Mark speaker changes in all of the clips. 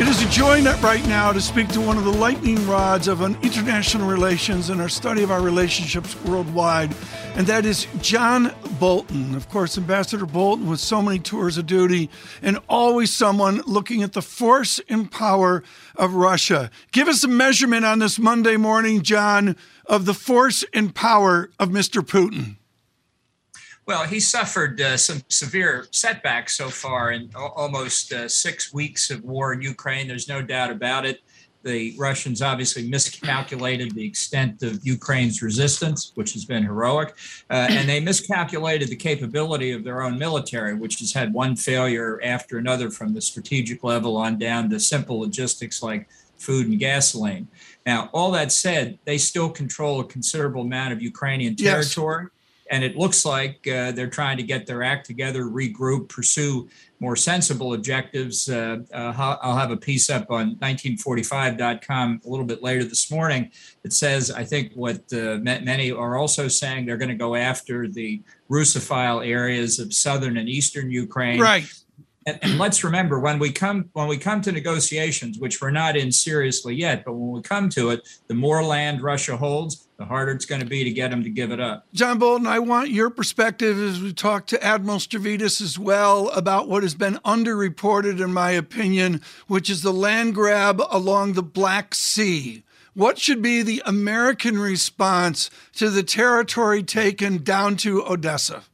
Speaker 1: It is a joy right now to speak to one of the lightning rods of international relations and our study of our relationships worldwide, and that is John Bolton. Of course, Ambassador Bolton with so many tours of duty and always someone looking at the force and power of Russia. Give us a measurement on this Monday morning, John, of the force and power of Mr. Putin.
Speaker 2: Well, he suffered uh, some severe setbacks so far in almost uh, six weeks of war in Ukraine. There's no doubt about it. The Russians obviously miscalculated the extent of Ukraine's resistance, which has been heroic, uh, and they miscalculated the capability of their own military, which has had one failure after another from the strategic level on down to simple logistics like food and gasoline. Now, all that said, they still control a considerable amount of Ukrainian territory. Yes and it looks like uh, they're trying to get their act together, regroup, pursue more sensible objectives. Uh, uh, I'll have a piece up on 1945.com a little bit later this morning that says, I think what uh, many are also saying, they're going to go after the Russophile areas of southern and eastern Ukraine.
Speaker 1: Right.
Speaker 2: And, and let's remember when we come when we come to negotiations, which we're not in seriously yet, but when we come to it, the more land Russia holds, the harder it's going to be to get them to give it up.
Speaker 1: John Bolton, I want your perspective as we talk to Admiral Stavridis as well about what has been underreported, in my opinion, which is the land grab along the Black Sea. What should be the American response to the territory taken down to Odessa?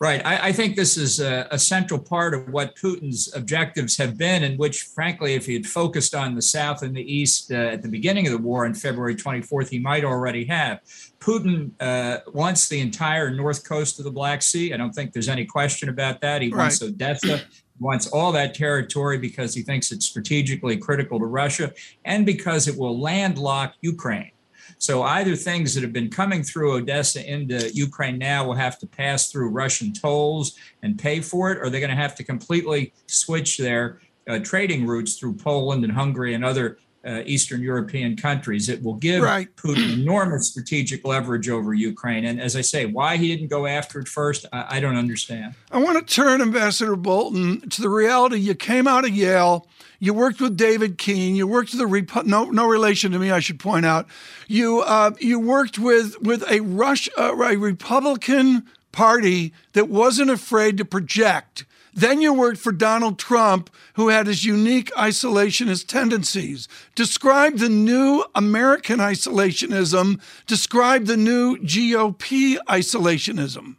Speaker 2: Right. I, I, think this is a, a, central part of what Putin's objectives have been, and which, frankly, if he had focused on the South and the East uh, at the beginning of the war on February 24th, he might already have. Putin uh, wants the entire north coast of the Black Sea. I don't think there's any question about that. He right. wants Odessa. wants all that territory because he thinks it's strategically critical to Russia and because it will landlock Ukraine. So either things that have been coming through Odessa into Ukraine now will have to pass through Russian tolls and pay for it, or they're going to have to completely switch their uh, trading routes through Poland and Hungary and other uh, Eastern European countries. It will give right. Putin enormous strategic leverage over Ukraine. And as I say, why he didn't go after it first, I, I don't understand.
Speaker 1: I want to turn, Ambassador Bolton, to the reality you came out of Yale. You worked with David Keene. You worked with the Repu- no no relation to me. I should point out. You uh, you worked with with a Rush uh, a Republican Party that wasn't afraid to project. Then you worked for Donald Trump, who had his unique isolationist tendencies. Describe the new American isolationism. Describe the new GOP isolationism.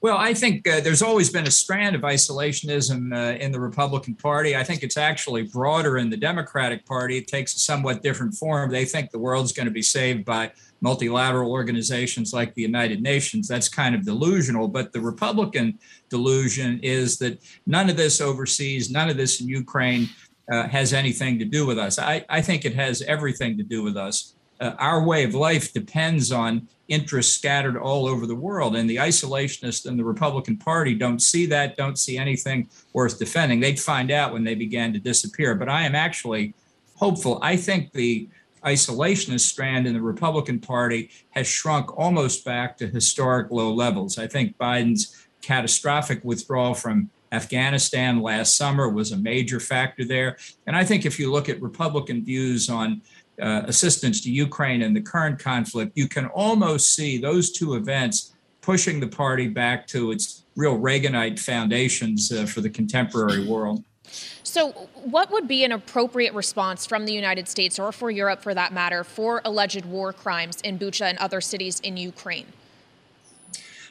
Speaker 2: Well, I think uh, there's always been a strand of isolationism uh, in the Republican Party. I think it's actually broader in the Democratic Party. It takes a somewhat different form. They think the world's going to be saved by multilateral organizations like the United Nations. That's kind of delusional. But the Republican delusion is that none of this overseas, none of this in Ukraine uh, has anything to do with us. I, I think it has everything to do with us. Uh, our way of life depends on interests scattered all over the world. And the isolationists in the Republican Party don't see that, don't see anything worth defending. They'd find out when they began to disappear. But I am actually hopeful. I think the isolationist strand in the Republican Party has shrunk almost back to historic low levels. I think Biden's catastrophic withdrawal from Afghanistan last summer was a major factor there. And I think if you look at Republican views on uh, assistance to Ukraine and the current conflict, you can almost see those two events pushing the party back to its real Reaganite foundations uh, for the contemporary world.
Speaker 3: So, what would be an appropriate response from the United States or for Europe, for that matter, for alleged war crimes in Bucha and other cities in Ukraine?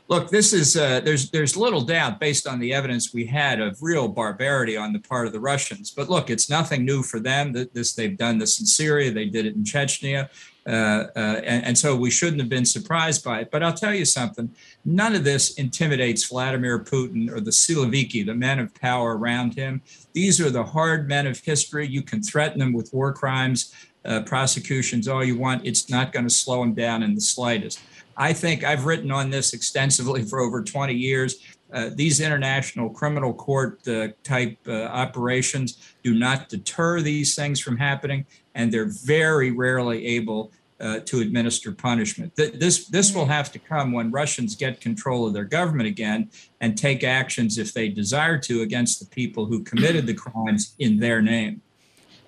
Speaker 2: Look, this is uh, there's there's little doubt based on the evidence we had of real barbarity on the part of the Russians. But look, it's nothing new for them. That this they've done this in Syria, they did it in Chechnya, uh, uh, and, and, so we shouldn't have been surprised by it. But I'll tell you something: none of this intimidates Vladimir Putin or the Siloviki, the men of power around him. These are the hard men of history. You can threaten them with war crimes. uh, prosecutions all you want. It's not going to slow them down in the slightest. I think I've written on this extensively for over 20 years. Uh, these international criminal court uh, type uh, operations do not deter these things from happening, and they're very rarely able uh, to administer punishment. Th- this this will have to come when Russians get control of their government again and take actions if they desire to against the people who committed the crimes in their name.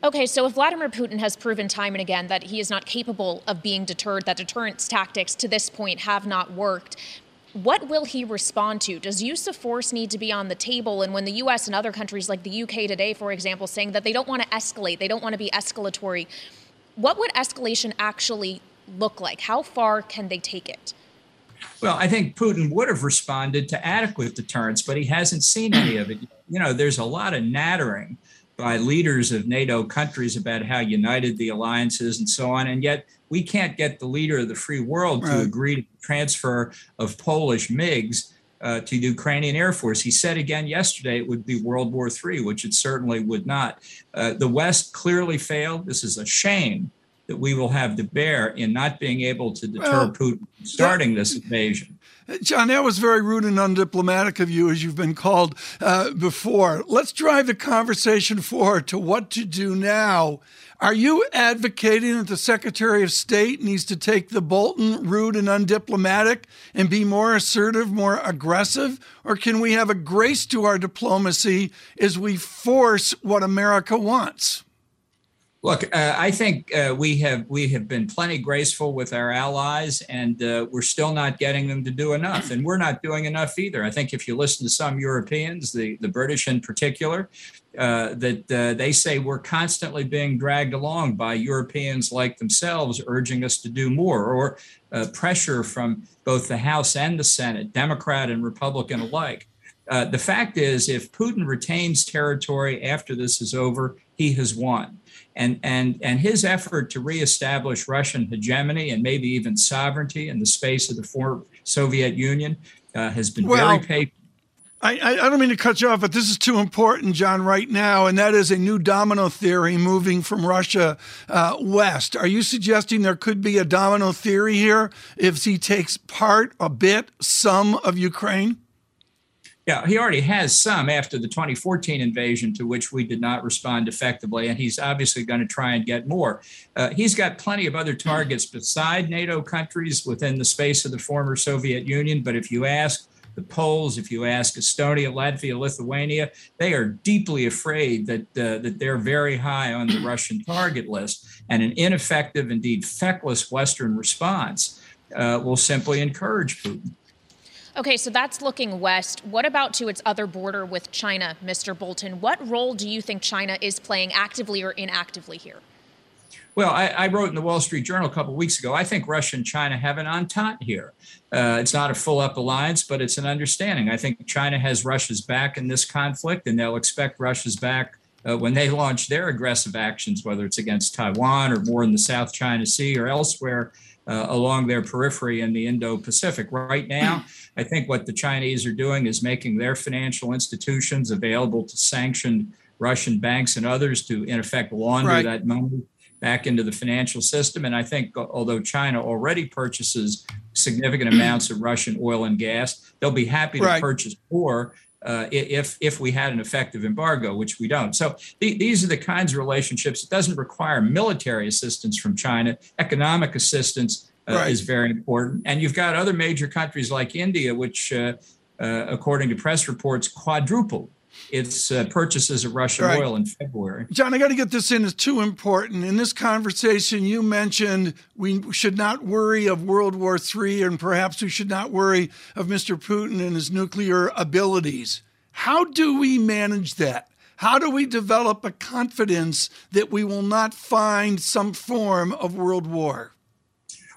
Speaker 3: Okay, so if Vladimir Putin has proven time and again that he is not capable of being deterred, that deterrence tactics to this point have not worked, what will he respond to? Does use of force need to be on the table? And when the US and other countries like the UK today, for example, saying that they don't want to escalate, they don't want to be escalatory, what would escalation actually look like? How far can they take it?
Speaker 2: Well, I think Putin would have responded to adequate deterrence, but he hasn't seen any of it. You know, there's a lot of nattering by leaders of NATO countries about how united the alliance is and so on. And yet we can't get the leader of the free world right. to agree to the transfer of Polish MiGs uh, to the Ukrainian Air Force. He said again yesterday it would be World War III, which it certainly would not. Uh, the West clearly failed. This is a shame that we will have to bear in not being able to deter well, Putin starting this invasion.
Speaker 1: John, that was very rude and undiplomatic of you, as you've been called uh, before. Let's drive the conversation forward to what to do now. Are you advocating that the Secretary of State needs to take the Bolton rude and undiplomatic and be more assertive, more aggressive? Or can we have a grace to our diplomacy as we force what America wants?
Speaker 2: Look, uh, I think uh, we have we have been plenty graceful with our allies, and uh, we're still not getting them to do enough, and we're not doing enough either. I think if you listen to some Europeans, the the British in particular, uh, that uh, they say we're constantly being dragged along by Europeans like themselves, urging us to do more, or uh, pressure from both the House and the Senate, Democrat and Republican alike. the fact is, if Putin retains territory after this is over, he has won and and and his effort to reestablish Russian hegemony and maybe even sovereignty in the space of the former Soviet Union uh, has been well, very painful.
Speaker 1: I, I don't mean to cut you off, but this is too important, John, right now, and that is a new domino theory moving from Russia uh, west. Are you suggesting there could be a domino theory here if he takes part, a bit, some of Ukraine?
Speaker 2: Yeah, he already has some after the 2014 invasion, to which we did not respond effectively, and he's obviously going to try and get more. Uh, he's got plenty of other targets beside NATO countries within the space of the former Soviet Union. But if you ask the Poles, if you ask Estonia, Latvia, Lithuania, they are deeply afraid that uh, that they're very high on the Russian target list, and an ineffective, indeed feckless Western response uh, will simply encourage Putin.
Speaker 3: Okay, so that's looking west. What about to its other border with China, Mr. Bolton? What role do you think China is playing actively or inactively here?
Speaker 2: Well, I, I, wrote in the Wall Street Journal a couple weeks ago. I think Russia and China have an entente here. Uh, it's not a full up alliance, but it's an understanding. I think China has Russia's back in this conflict, and they'll expect Russia's back uh, when they launch their aggressive actions, whether it's against Taiwan or more in the South China Sea or elsewhere uh, along their periphery in the Indo Pacific. Right now, I think what the Chinese are doing is making their financial institutions available to sanctioned Russian banks and others to, in effect, launder right. that money back into the financial system. And I think, although China already purchases significant amounts of Russian oil and gas, they'll be happy to right. purchase more uh, if if we had an effective embargo, which we don't. So these are the kinds of relationships. It doesn't require military assistance from China. Economic assistance uh, right. is very important. And you've got other major countries like India, which, uh, uh according to press reports, quadrupled its uh, purchases of Russian right. oil in February.
Speaker 1: John, I got to get this in. It's too important. In this conversation, you mentioned we should not worry of World War III, and perhaps we should not worry of Mr. Putin and his nuclear abilities. How do we manage that? How do we develop a confidence that we will not find some form of world war?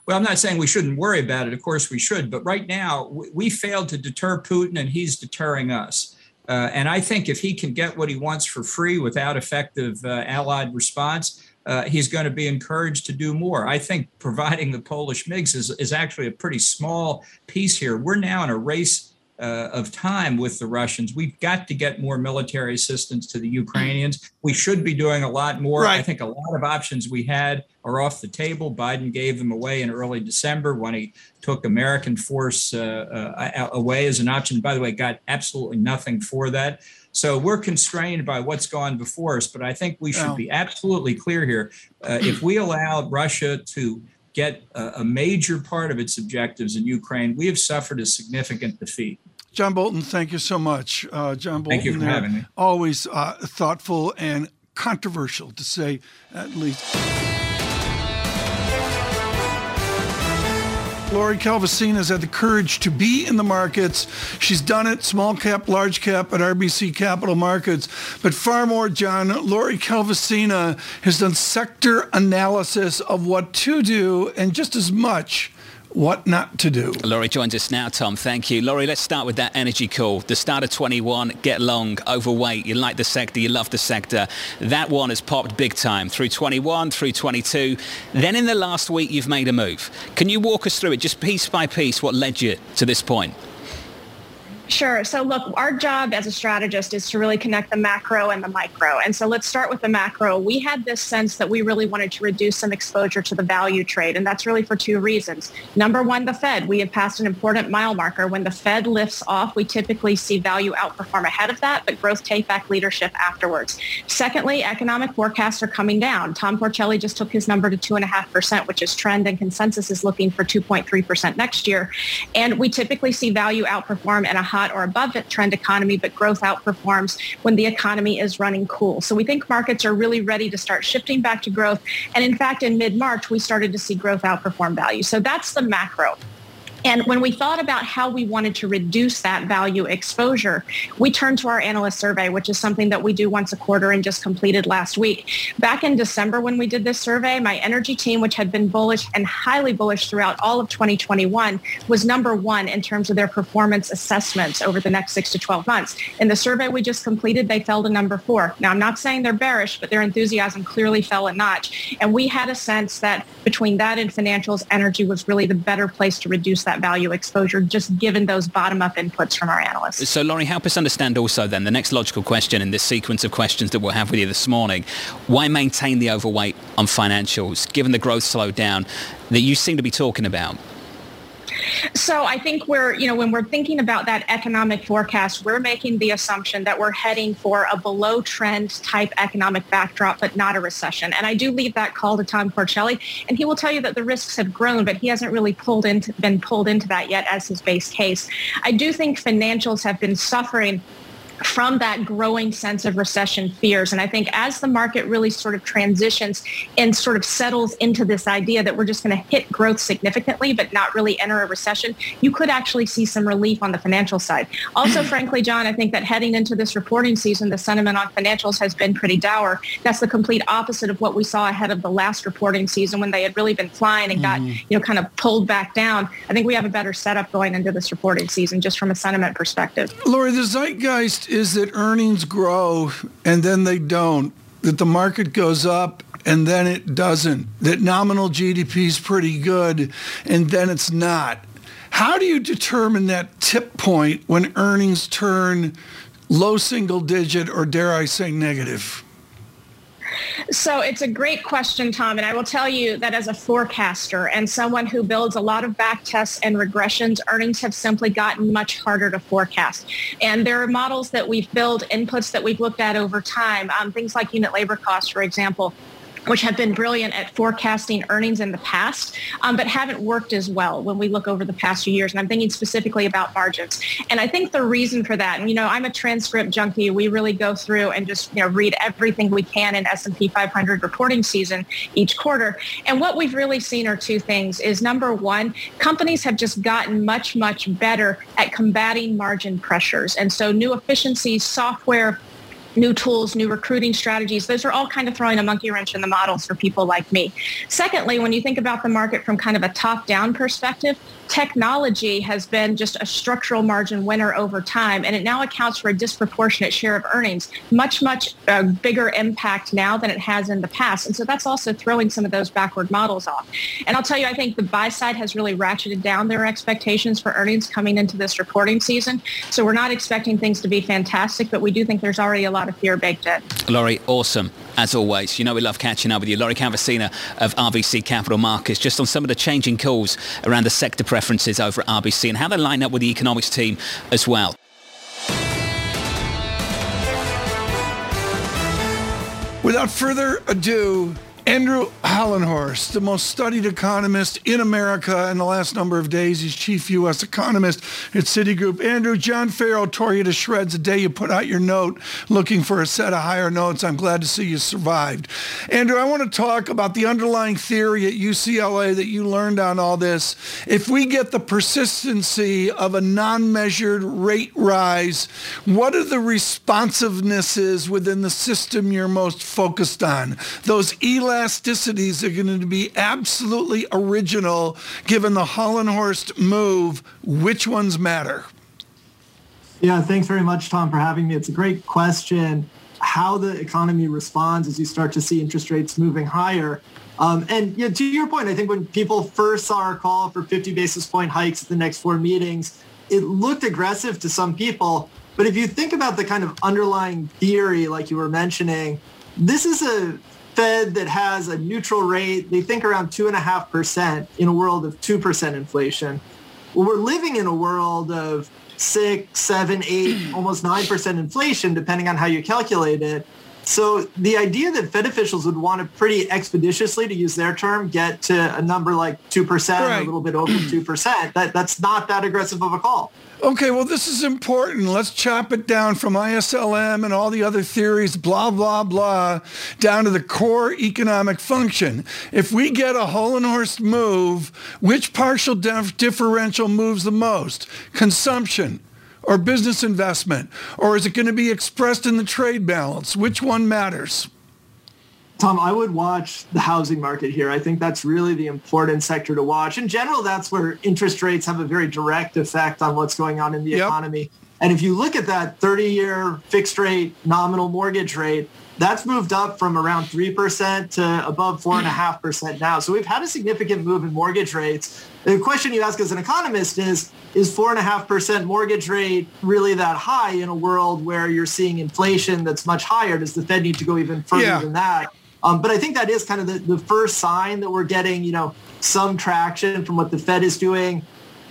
Speaker 2: Well, I'm not saying we shouldn't worry about it. Of course, we should. But right now, we failed to deter Putin, and he's deterring us. Uh, and I think if he can get what he wants for free without effective uh, allied response, uh, he's going to be encouraged to do more. I think providing the Polish MiGs is, is actually a pretty small piece here. We're now in a race uh, of time with the Russians. We've got to get more military assistance to the Ukrainians. We should be doing a lot more. Right. I think a lot of options we had are off the table. Biden gave them away in early December when he took American force uh, uh, away as an option. By the way, got absolutely nothing for that. So we're constrained by what's gone before us. But I think we should be absolutely clear here. Uh, if we allow Russia to get a, a major part of its objectives in Ukraine, we have suffered a significant defeat.
Speaker 1: John Bolton, thank you so much. Uh, John Bolton,
Speaker 2: thank you for having me.
Speaker 1: Always uh, thoughtful and controversial, to say at least. Lori Calvasina has had the courage to be in the markets. She's done it, small cap, large cap at RBC Capital Markets. But far more, John, Lori Calvasina has done sector analysis of what to do and just as much what not to do.
Speaker 4: Lori joins us now, Tom. Thank you. Lori, let's start with that energy call. The start of 21, get long, overweight. You like the sector, you love the sector. That one has popped big time through 21, through 22. Then in the last week, you've made a move. Can you walk us through it, just piece by piece, what led you to this point?
Speaker 5: Sure. So look, our job as a strategist is to really connect the macro and the micro. And so let's start with the macro. We had this sense that we really wanted to reduce some exposure to the value trade. And that's really for two reasons. Number one, the Fed. We have passed an important mile marker. When the Fed lifts off, we typically see value outperform ahead of that, but growth take back leadership afterwards. Secondly, economic forecasts are coming down. Tom Porcelli just took his number to 2.5%, which is trend and consensus is looking for 2.3% next year. And we typically see value outperform at a high or above trend economy, but growth outperforms when the economy is running cool. So we think markets are really ready to start shifting back to growth. And in fact, in mid-March, we started to see growth outperform value. So that's the macro. And when we thought about how we wanted to reduce that value exposure, we turned to our analyst survey, which is something that we do once a quarter and just completed last week. Back in December when we did this survey, my energy team, which had been bullish and highly bullish throughout all of 2021, was number one in terms of their performance assessments over the next six to 12 months. In the survey we just completed, they fell to number four. Now, I'm not saying they're bearish, but their enthusiasm clearly fell a notch. And we had a sense that between that and financials, energy was really the better place to reduce that that value exposure, just given those bottom-up inputs from our analysts.
Speaker 4: So, Lori, help us understand also then the next logical question in this sequence of questions that we'll have with you this morning. Why maintain the overweight on financials, given the growth slowdown that you seem to be talking about?
Speaker 5: So I think we're, you know, when we're thinking about that economic forecast, we're making the assumption that we're heading for a below trend type economic backdrop, but not a recession. And I do leave that call to Tom Porcelli, and he will tell you that the risks have grown, but he hasn't really pulled into, been pulled into that yet as his base case. I do think financials have been suffering from that growing sense of recession fears. And I think as the market really sort of transitions and sort of settles into this idea that we're just going to hit growth significantly, but not really enter a recession, you could actually see some relief on the financial side. Also, frankly, John, I think that heading into this reporting season, the sentiment on financials has been pretty dour. That's the complete opposite of what we saw ahead of the last reporting season when they had really been flying and got, mm. you know, kind of pulled back down. I think we have a better setup going into this reporting season just from a sentiment perspective.
Speaker 1: Lori, the zeitgeist is that earnings grow and then they don't, that the market goes up and then it doesn't, that nominal GDP is pretty good and then it's not. How do you determine that tip point when earnings turn low single digit or dare I say negative?
Speaker 5: So it's a great question, Tom. And I will tell you that as a forecaster and someone who builds a lot of back tests and regressions, earnings have simply gotten much harder to forecast. And there are models that we've built, inputs that we've looked at over time, um, things like unit labor costs, for example, which have been brilliant at forecasting earnings in the past, um, but haven't worked as well when we look over the past few years. And I'm thinking specifically about margins. And I think the reason for that, and you know, I'm a transcript junkie. We really go through and just you know read everything we can in S&P 500 reporting season each quarter. And what we've really seen are two things: is number one, companies have just gotten much much better at combating margin pressures, and so new efficiencies, software new tools, new recruiting strategies. Those are all kind of throwing a monkey wrench in the models for people like me. Secondly, when you think about the market from kind of a top-down perspective, technology has been just a structural margin winner over time, and it now accounts for a disproportionate share of earnings, much, much uh, bigger impact now than it has in the past. And so that's also throwing some of those backward models off. And I'll tell you, I think the buy side has really ratcheted down their expectations for earnings coming into this reporting season. So we're not expecting things to be fantastic, but we do think there's already a lot of fear baked in.
Speaker 4: Lori, awesome. As always, you know we love catching up with you. Lori Calvasina of RBC Capital Markets, just on some of the changing calls around the sector preferences over at RBC and how they line up with the economics team as well.
Speaker 1: Without further ado, Andrew Hollenhorst, the most studied economist in America in the last number of days. He's chief U.S. economist at Citigroup. Andrew, John Ferro tore you to shreds the day you put out your note looking for a set of higher notes. I'm glad to see you survived. Andrew, I want to talk about the underlying theory at UCLA that you learned on all this. If we get the persistency of a non-measured rate rise, what are the responsivenesses within the system you're most focused on? Those elasticities are going to be absolutely original given the Hollenhorst move. Which ones matter?
Speaker 6: Yeah, thanks very much, Tom, for having me. It's a great question. How the economy responds as you start to see interest rates moving higher. Um, and you know, to your point, I think when people first saw our call for 50 basis point hikes at the next four meetings, it looked aggressive to some people. But if you think about the kind of underlying theory, like you were mentioning, this is a Fed that has a neutral rate, they think around 2.5% in a world of 2% inflation. Well, we're living in a world of six, seven, eight, almost 9% inflation, depending on how you calculate it. So the idea that Fed officials would want to pretty expeditiously, to use their term, get to a number like 2%, right. a little bit over 2%, that, that's not that aggressive of a call.
Speaker 1: Okay, well, this is important. Let's chop it down from ISLM and all the other theories, blah, blah, blah, down to the core economic function. If we get a Hollenhorst move, which partial dif- differential moves the most? Consumption or business investment? Or is it going to be expressed in the trade balance? Which one matters?
Speaker 6: Tom, I would watch the housing market here. I think that's really the important sector to watch. In general, that's where interest rates have a very direct effect on what's going on in the yep. economy. And if you look at that 30-year fixed rate nominal mortgage rate, that's moved up from around 3% to above 4.5% now. So we've had a significant move in mortgage rates. The question you ask as an economist is, is 4.5% mortgage rate really that high in a world where you're seeing inflation that's much higher? Does the Fed need to go even further yeah. than that? Um, but I think that is kind of the, the first sign that we're getting, you know, some traction from what the Fed is doing,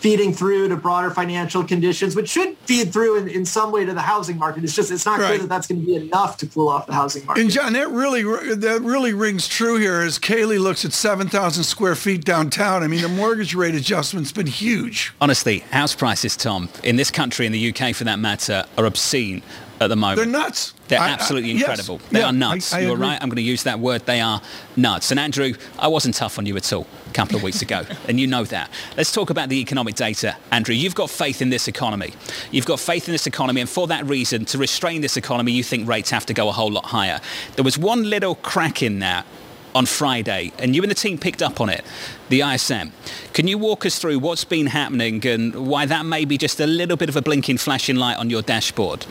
Speaker 6: feeding through to broader financial conditions, which should feed through in, in some way to the housing market. It's just it's not right. clear that that's going to be enough to cool off the housing market.
Speaker 1: And John, that really that really rings true here as Kaylee looks at 7,000 square feet downtown. I mean, the mortgage rate adjustment's been huge.
Speaker 4: Honestly, house prices, Tom, in this country, in the UK for that matter, are obscene at the moment.
Speaker 1: They're nuts.
Speaker 4: They're I, absolutely I, incredible. Yes. They yeah, are nuts. I, You're agree. right. I'm going to use that word. They are nuts. And Andrew, I wasn't tough on you at all a couple of weeks ago, and you know that. Let's talk about the economic data. Andrew, you've got faith in this economy. You've got faith in this economy, and for that reason, to restrain this economy, you think rates have to go a whole lot higher. There was one little crack in that on Friday, and you and the team picked up on it, the ISM. Can you walk us through what's been happening and why that may be just a little bit of a blinking flashing light on your dashboard?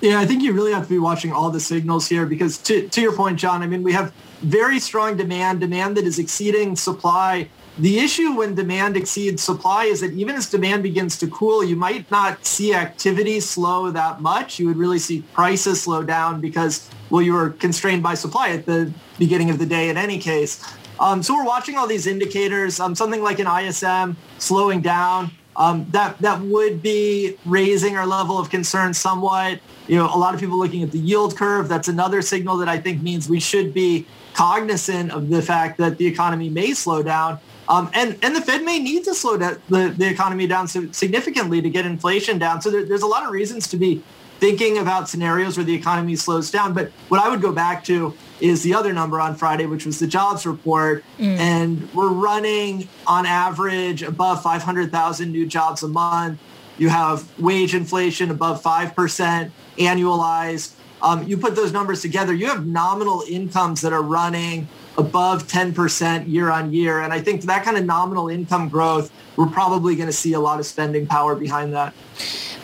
Speaker 6: Yeah, I think you really have to be watching all the signals here because to, to your point, John, I mean, we have very strong demand, demand that is exceeding supply. The issue when demand exceeds supply is that even as demand begins to cool, you might not see activity slow that much. You would really see prices slow down because, well, you were constrained by supply at the beginning of the day in any case. Um, so we're watching all these indicators, um, something like an ISM slowing down. Um, that that would be raising our level of concern somewhat. You know, a lot of people looking at the yield curve. That's another signal that I think means we should be cognizant of the fact that the economy may slow down. Um, and, and the Fed may need to slow the, the economy down significantly to get inflation down. So there, there's a lot of reasons to be thinking about scenarios where the economy slows down. But what I would go back to is the other number on Friday, which was the jobs report. Mm. And we're running on average above 500,000 new jobs a month. You have wage inflation above 5% annualized. Um, you put those numbers together, you have nominal incomes that are running above 10% year on year. And I think that kind of nominal income growth, we're probably going to see a lot of spending power behind that.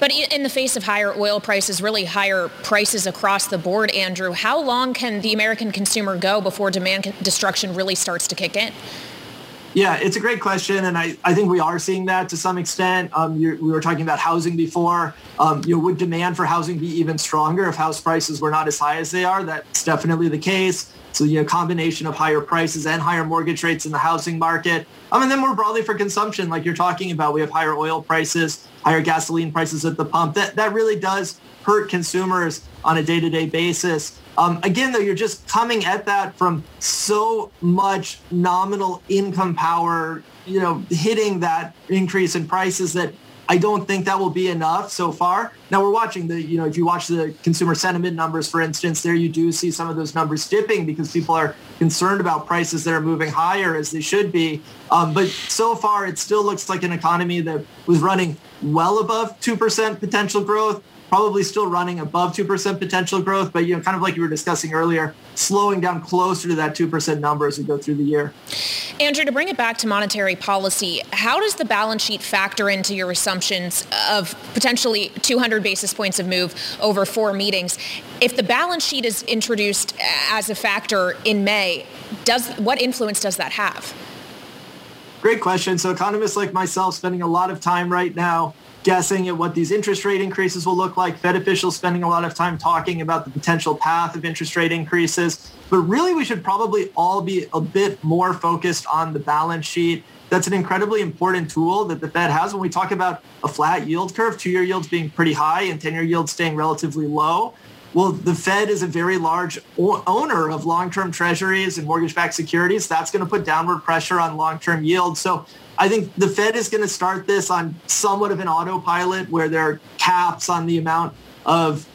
Speaker 3: But in the face of higher oil prices, really higher prices across the board, Andrew, how long can the American consumer go before demand destruction really starts to kick in?
Speaker 6: Yeah, it's a great question, and I, I think we are seeing that to some extent. Um, we were talking about housing before. Um, you know, would demand for housing be even stronger if house prices were not as high as they are? That's definitely the case. So, you know, combination of higher prices and higher mortgage rates in the housing market. Um, and then more broadly for consumption, like you're talking about, we have higher oil prices, higher gasoline prices at the pump. That that really does hurt consumers on a day-to-day basis. Um, again, though, you're just coming at that from so much nominal income power, you know, hitting that increase in prices that I don't think that will be enough so far. Now we're watching the, you know, if you watch the consumer sentiment numbers, for instance, there you do see some of those numbers dipping because people are concerned about prices that are moving higher as they should be. Um, but so far, it still looks like an economy that was running well above 2% potential growth probably still running above 2% potential growth, but you know, kind of like you were discussing earlier, slowing down closer to that 2% number as we go through the year.
Speaker 3: Andrew, to bring it back to monetary policy, how does the balance sheet factor into your assumptions of potentially 200 basis points of move over four meetings? If the balance sheet is introduced as a factor in May, does what influence does that have?
Speaker 6: Great question. So economists like myself spending a lot of time right now guessing at what these interest rate increases will look like. Fed officials spending a lot of time talking about the potential path of interest rate increases. But really, we should probably all be a bit more focused on the balance sheet. That's an incredibly important tool that the Fed has when we talk about a flat yield curve, two-year yields being pretty high and 10-year yields staying relatively low. Well, the Fed is a very large owner of long-term treasuries and mortgage-backed securities. That's going to put downward pressure on long-term yields. So I think the Fed is going to start this on somewhat of an autopilot where there are caps on the amount of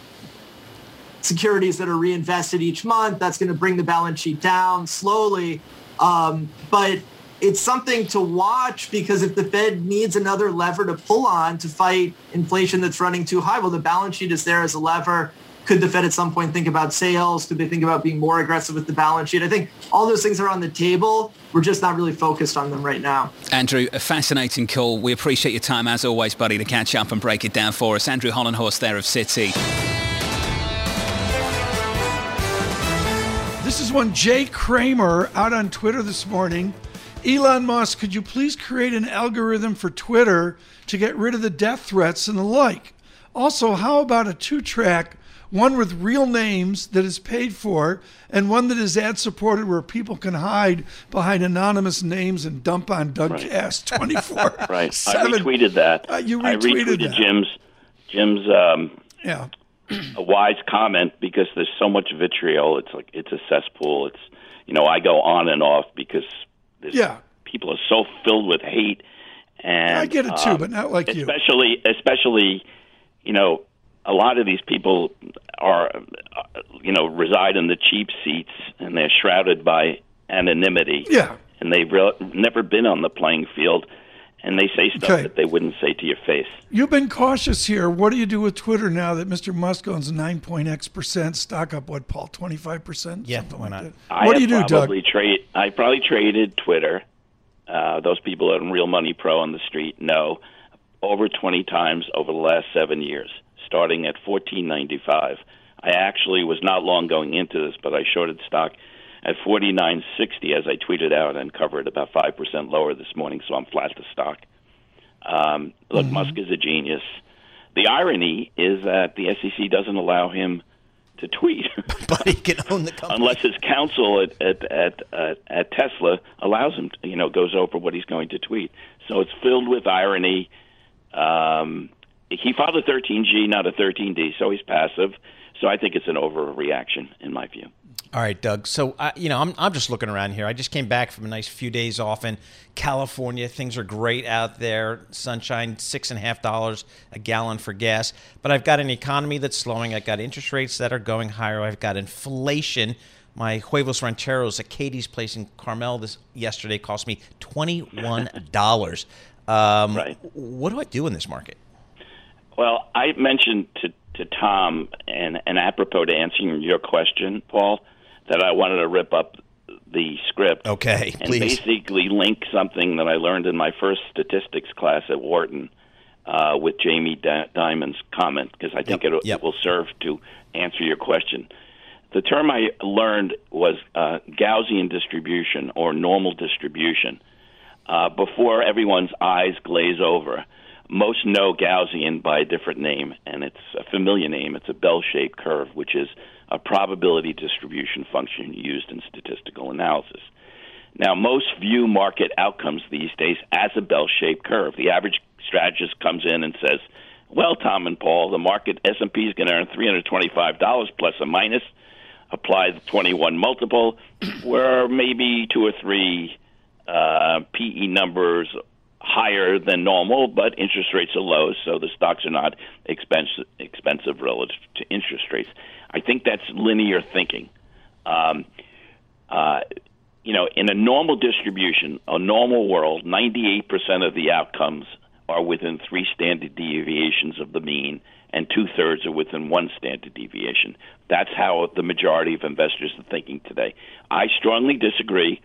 Speaker 6: securities that are reinvested each month. That's going to bring the balance sheet down slowly. Um, but it's something to watch because if the Fed needs another lever to pull on to fight inflation that's running too high, well, the balance sheet is there as a lever could the Fed at some point think about sales? Could they think about being more aggressive with the balance sheet? I think all those things are on the table. We're just not really focused on them right now.
Speaker 4: Andrew, a fascinating call. We appreciate your time as always, buddy, to catch up and break it down for us. Andrew Hollenhorst there of Citi.
Speaker 1: This is one Jay Kramer out on Twitter this morning. Elon Musk, could you please create an algorithm for Twitter to get rid of the death threats and the like? Also, how about a two track one with real names that is paid for, and one that is ad supported where people can hide behind anonymous names and dump on Doug Kass right. 24.
Speaker 7: right. 7. I retweeted that.
Speaker 1: Uh, you retweeted
Speaker 7: I retweeted
Speaker 1: that.
Speaker 7: Jim's Jim's um,
Speaker 1: yeah.
Speaker 7: a wise comment because there's so much vitriol. It's like it's a cesspool. It's you know I go on and off because
Speaker 1: yeah
Speaker 7: people are so filled with hate and
Speaker 1: I get it too,
Speaker 7: um,
Speaker 1: but not like
Speaker 7: especially, you. Especially, especially, you know, a lot of these people are, you know, reside in the cheap seats and they're shrouded by anonymity.
Speaker 1: Yeah.
Speaker 7: And they've re- never been on the playing field and they say stuff
Speaker 1: okay.
Speaker 7: that they wouldn't say to your face.
Speaker 1: You've been cautious here. What do you do with Twitter now that Mr. Musk owns 9 point X percent stock up? What, Paul? 25 percent?
Speaker 8: Yeah, why not?
Speaker 7: Like
Speaker 1: what do you do,
Speaker 7: Doug?
Speaker 1: Doug?
Speaker 7: Trade, I probably traded Twitter. Uh, those people in Real Money Pro on the street know over 20 times over the last seven years starting at 14.95. I actually was not long going into this, but I shorted stock at 49.60 as I tweeted out and covered about 5% lower this morning, so I'm flat to stock. Um, look, mm-hmm. Musk is a genius. The irony is that the SEC doesn't allow him to tweet,
Speaker 8: but he can own the company
Speaker 7: unless his counsel at at at, uh, at Tesla allows him. To, you know, goes over what he's going to tweet. So it's filled with irony. Um, he filed a 13G, not a 13D, so he's passive. So I think it's an overreaction in my view.
Speaker 8: All right, Doug. So uh, you know, I'm I'm just looking around here. I just came back from a nice few days off in California. Things are great out there. Sunshine, six and a half dollars a gallon for gas. But I've got an economy that's slowing. I've got interest rates that are going higher. I've got inflation. My huevos rancheros at Katie's place in Carmel this yesterday cost me twenty one dollars. Um,
Speaker 7: right.
Speaker 8: What do I do in this market?
Speaker 7: Well, I mentioned to to Tom, and, and apropos to answering your question, Paul, that I wanted to rip up the script.
Speaker 8: Okay,
Speaker 7: and
Speaker 8: please.
Speaker 7: basically link something that I learned in my first statistics class at Wharton uh, with Jamie Di- Dimon's comment because I think
Speaker 8: Yep,
Speaker 7: it,
Speaker 8: yep.
Speaker 7: it will serve to answer your question. The term I learned was uh, Gaussian distribution or normal distribution. Uh, before everyone's eyes glaze over, most know Gaussian by a different name, and it's a familiar name. It's a bell shaped curve, which is a probability distribution function used in statistical analysis. Now, most view market outcomes these days as a bell shaped curve. The average strategist comes in and says, well, Tom and Paul, the market S&P is going to earn $325 plus or minus. Apply the 21 multiple, where maybe two or three uh, PE numbers higher than normal, but interest rates are low, so the stocks are not expensive, expensive relative to interest rates. I think that's linear thinking. Um, uh, you know, in a normal distribution, a normal world, 98% of the outcomes are within three standard deviations of the mean, and two thirds are within one standard deviation. That's how the majority of investors are thinking today. I strongly disagree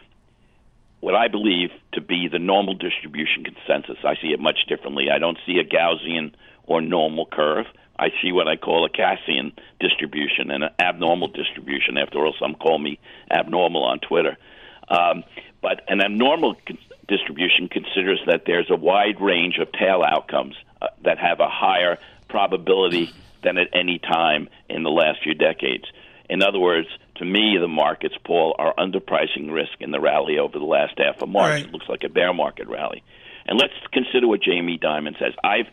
Speaker 7: what I believe to be the normal distribution consensus. I see it much differently. I don't see a Gaussian or normal curve. I see what I call a Kassian distribution and an abnormal distribution. After all, some call me abnormal on Twitter. Um, but an abnormal con- distribution considers that there's a wide range of tail outcomes uh, that have a higher probability than at any time in the last few decades. In other words, to me, the markets, Paul, are underpricing risk in the rally over the last half of March.
Speaker 1: Right.
Speaker 7: It looks like a bear market rally. And let's consider what Jamie Dimon says. I've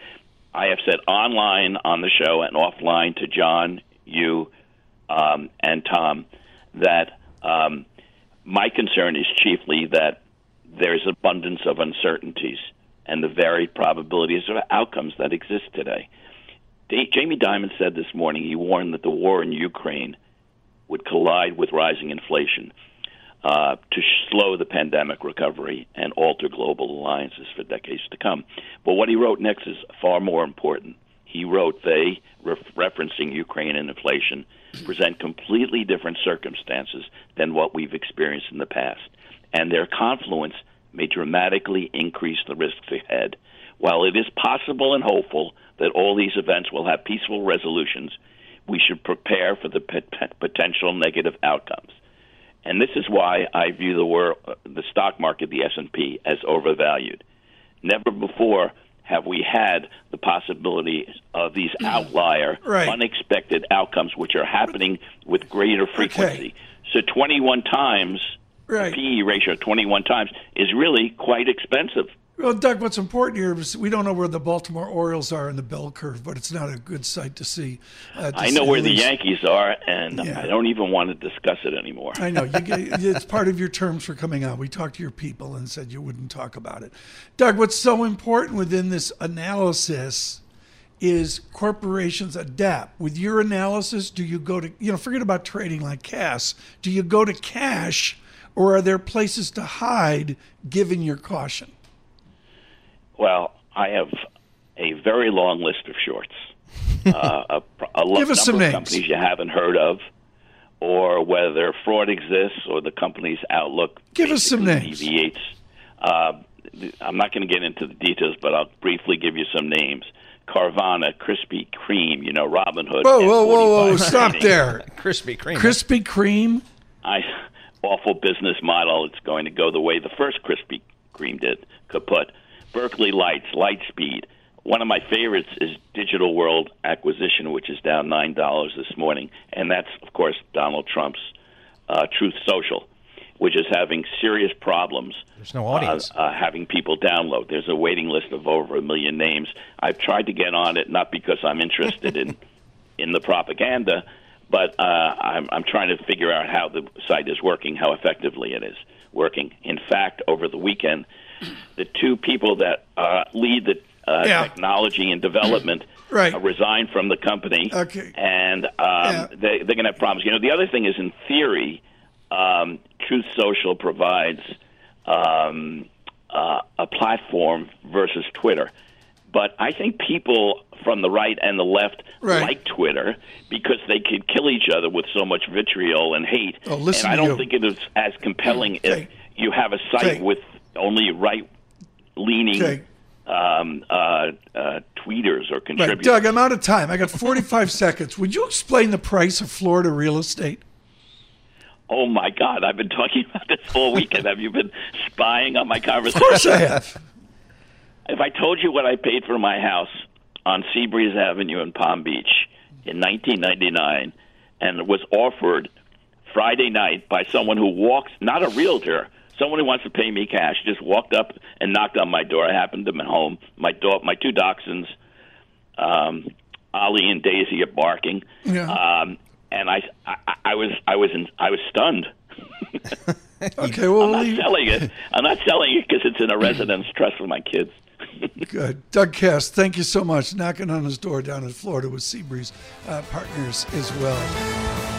Speaker 7: I have said online on the show and offline to John, you, um, and Tom that um, my concern is chiefly that there's abundance of uncertainties and the varied probabilities of outcomes that exist today. Jamie Dimon said this morning he warned that the war in Ukraine would collide with rising inflation uh, to slow the pandemic recovery and alter global alliances for decades to come. But what he wrote next is far more important. He wrote they, ref- referencing Ukraine and inflation, present completely different circumstances than what we've experienced in the past, and their confluence may dramatically increase the risks ahead. While it is possible and hopeful that all these events will have peaceful resolutions, we should prepare for the potential negative outcomes. And this is why I view the world, the stock market, the S&P, as overvalued. Never before have we had the possibility of these mm-hmm. outlier,
Speaker 1: Right.
Speaker 7: unexpected outcomes, which are happening with greater frequency. So 21 times,
Speaker 1: Right.
Speaker 7: PE ratio 21 times, is really quite expensive.
Speaker 1: Well, Doug, what's important here is we don't know where the Baltimore Orioles are in the bell curve, but it's not a good sight to see. uh, to
Speaker 7: I know where the. Yankees are, and
Speaker 1: Yeah.
Speaker 7: I don't even want to discuss it anymore.
Speaker 1: I know. You, get- it's part of your terms for coming out. We talked to your people and said you wouldn't talk about it. Doug, what's so important within this analysis is corporations adapt. With your analysis, do you go to, you know, forget about trading like Kass. Do you go to cash or are there places to hide given your caution?
Speaker 7: Well, I have a very long list of shorts. uh, a, a
Speaker 1: Give us some
Speaker 7: number of
Speaker 1: names.
Speaker 7: companies you haven't heard of, or whether fraud exists or the company's outlook
Speaker 1: Give us some names.
Speaker 7: deviates. Uh, I'm not going to get into the details, but I'll briefly give you some names. Carvana, Krispy Kreme, you know, Robinhood.
Speaker 1: Whoa,
Speaker 7: and
Speaker 1: whoa, whoa, whoa!
Speaker 7: 45
Speaker 1: Stop there.
Speaker 8: Krispy Kreme.
Speaker 1: Krispy Kreme.
Speaker 7: I awful business model. It's going to go the way the first Krispy Kreme did. Kaput. Berkeley Lights, Lightspeed. One of my favorites is Digital World Acquisition, which is down nine dollars this morning, and that's of course Donald Trump's uh, Truth Social, which is having serious problems.
Speaker 8: There's no audience.
Speaker 7: Uh, uh, having people download. There's a waiting list of over a million names. I've tried to get on it, not because I'm interested in in the propaganda, but uh, I'm, I'm trying to figure out how the site is working, how effectively it is working. In fact, over the weekend, the two people that uh, lead the uh,
Speaker 1: Yeah.
Speaker 7: technology and development
Speaker 1: Right.
Speaker 7: uh, resigned from the company,
Speaker 1: Okay.
Speaker 7: and um,
Speaker 1: Yeah.
Speaker 7: they, they're going to have problems. You know, the other thing is, in theory, um, Truth Social provides um, uh, a platform versus Twitter. But I think people from the right and the left
Speaker 1: Right.
Speaker 7: like Twitter because they could kill each other with so much vitriol and hate.
Speaker 1: Oh, listen
Speaker 7: and I don't
Speaker 1: you.
Speaker 7: think it is as compelling
Speaker 1: Okay.
Speaker 7: if you have a site
Speaker 1: Okay.
Speaker 7: with only right leaning
Speaker 1: Okay.
Speaker 7: um, uh, uh, tweeters or
Speaker 1: Right,
Speaker 7: contributors.
Speaker 1: Doug, I'm out of time. I got 45 seconds. Would you explain the price of Florida real estate?
Speaker 7: Oh my God! I've been talking about this all weekend. have you been spying on my conversation?
Speaker 1: Of course I have.
Speaker 7: If I told you what I paid for my house on Seabreeze Avenue in Palm Beach in 1999, and was offered Friday night by someone who walks, not a realtor, someone who wants to pay me cash, just walked up and knocked on my door. I happened to be home. My dog, my two dachshunds, um, Ollie and Daisy, are barking.
Speaker 1: Yeah.
Speaker 7: Um, and I, I, I was, I was, in, I was stunned.
Speaker 1: Okay, well,
Speaker 7: I'm not
Speaker 1: leave-
Speaker 7: selling it. I'm not selling it because it's in a residence trust for my kids.
Speaker 1: Good. Doug Kass, thank you so much. Knocking on his door down in Florida with Seabreeze uh, Partners as well.